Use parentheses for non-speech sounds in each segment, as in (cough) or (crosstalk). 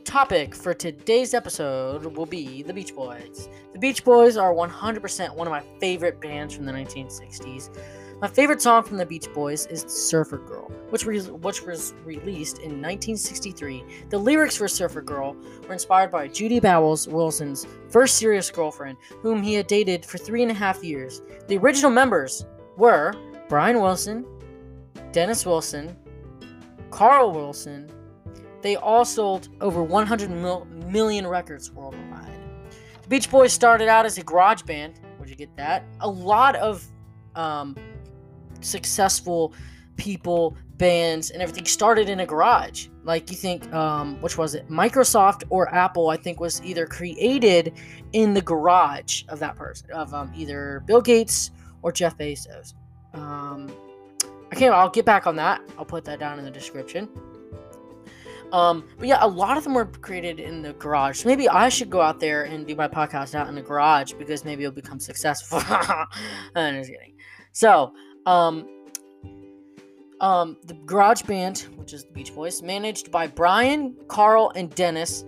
The topic for today's episode will be the Beach Boys. The Beach Boys are 100% one of my favorite bands from the 1960s. My favorite song from the Beach Boys is Surfer Girl, which, re- which was released in 1963. The lyrics for Surfer Girl were inspired by Judy Bowles Wilson's first serious girlfriend, whom he had dated for three and a half years. The original members were Brian Wilson, Dennis Wilson, Carl Wilson. They all sold over 100 mil- million records worldwide. The Beach Boys started out as a garage band. Where'd you get that? A lot of um, successful people, bands, and everything started in a garage. Like you think, um, which was it? Microsoft or Apple? I think was either created in the garage of that person, of um, either Bill Gates or Jeff Bezos. Um, can't. I'll get back on that. I'll put that down in the description. Um, but yeah, a lot of them were created in the garage. So maybe I should go out there and do my podcast out in the garage because maybe it'll become successful. (laughs) I'm just kidding. So, um, um, the garage band, which is the Beach Boys, managed by Brian, Carl, and Dennis,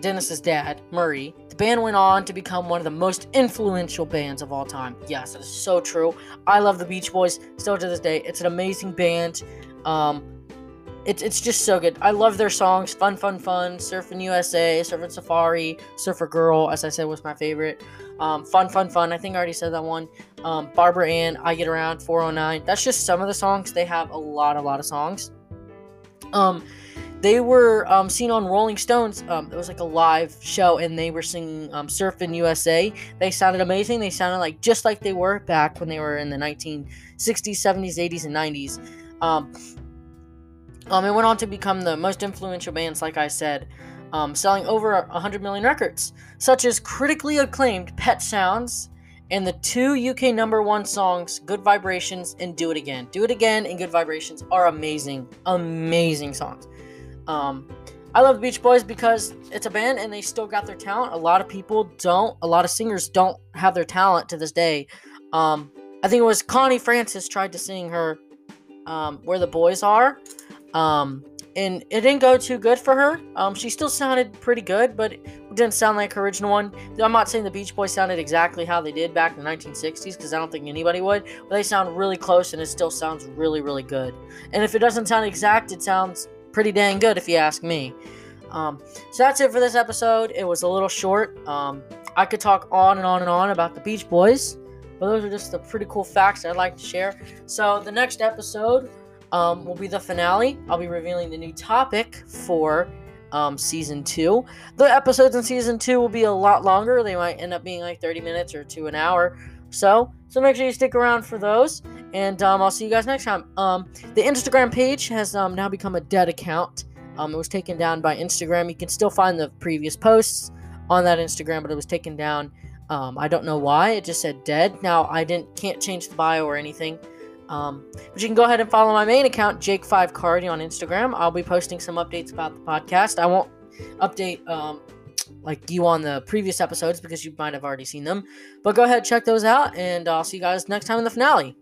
Dennis's dad, Murray. The band went on to become one of the most influential bands of all time. Yes, it is so true. I love the Beach Boys still to this day. It's an amazing band. Um, it's, it's just so good. I love their songs. Fun, fun, fun. Surfing USA, Surfing Safari, Surfer Girl, as I said, was my favorite. Um, fun, fun, fun. I think I already said that one. Um, Barbara Ann, I Get Around, 409. That's just some of the songs. They have a lot, a lot of songs. Um, they were um, seen on Rolling Stones. Um, it was like a live show, and they were singing um, "Surfing USA." They sounded amazing. They sounded like just like they were back when they were in the 1960s, 70s, 80s, and 90s. Um, um, it went on to become the most influential bands, like I said, um, selling over 100 million records, such as critically acclaimed Pet Sounds and the two UK number one songs, Good Vibrations and Do It Again. Do It Again and Good Vibrations are amazing, amazing songs. Um, I love the Beach Boys because it's a band and they still got their talent. A lot of people don't, a lot of singers don't have their talent to this day. Um, I think it was Connie Francis tried to sing her um, Where the Boys Are. Um, and it didn't go too good for her. Um, she still sounded pretty good, but it didn't sound like her original one. I'm not saying the Beach Boys sounded exactly how they did back in the 1960s, because I don't think anybody would, but they sound really close, and it still sounds really, really good. And if it doesn't sound exact, it sounds pretty dang good, if you ask me. Um, so that's it for this episode. It was a little short. Um, I could talk on and on and on about the Beach Boys, but those are just the pretty cool facts I'd like to share. So the next episode um, will be the finale. I'll be revealing the new topic for um, season two. The episodes in season two will be a lot longer. They might end up being like 30 minutes or to an hour. So, so make sure you stick around for those. And um, I'll see you guys next time. Um, the Instagram page has um, now become a dead account. Um, it was taken down by Instagram. You can still find the previous posts on that Instagram, but it was taken down. Um, I don't know why. It just said dead. Now I didn't can't change the bio or anything. Um, but you can go ahead and follow my main account, Jake5Cardi, on Instagram. I'll be posting some updates about the podcast. I won't update um, like you on the previous episodes because you might have already seen them. But go ahead, check those out, and I'll see you guys next time in the finale.